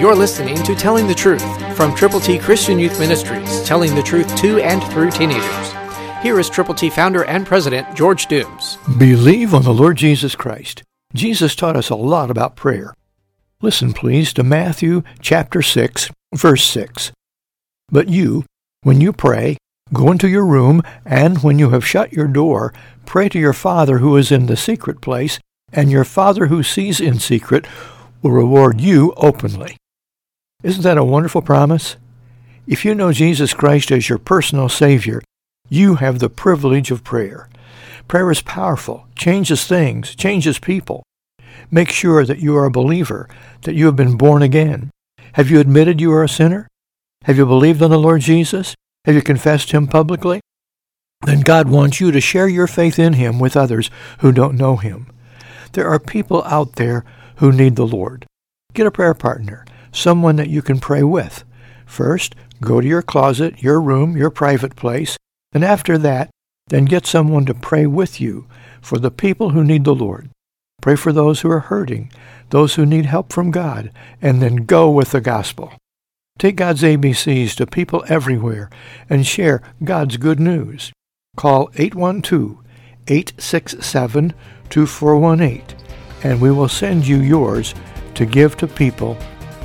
You're listening to Telling the Truth from Triple T Christian Youth Ministries, telling the truth to and through teenagers. Here is Triple T founder and president George Dooms. Believe on the Lord Jesus Christ. Jesus taught us a lot about prayer. Listen, please, to Matthew chapter 6, verse 6. But you, when you pray, go into your room, and when you have shut your door, pray to your Father who is in the secret place, and your Father who sees in secret will reward you openly. Isn't that a wonderful promise? If you know Jesus Christ as your personal Savior, you have the privilege of prayer. Prayer is powerful, changes things, changes people. Make sure that you are a believer, that you have been born again. Have you admitted you are a sinner? Have you believed on the Lord Jesus? Have you confessed Him publicly? Then God wants you to share your faith in Him with others who don't know Him. There are people out there who need the Lord. Get a prayer partner someone that you can pray with. First, go to your closet, your room, your private place, and after that, then get someone to pray with you for the people who need the Lord. Pray for those who are hurting, those who need help from God, and then go with the gospel. Take God's ABCs to people everywhere and share God's good news. Call 812-867-2418 and we will send you yours to give to people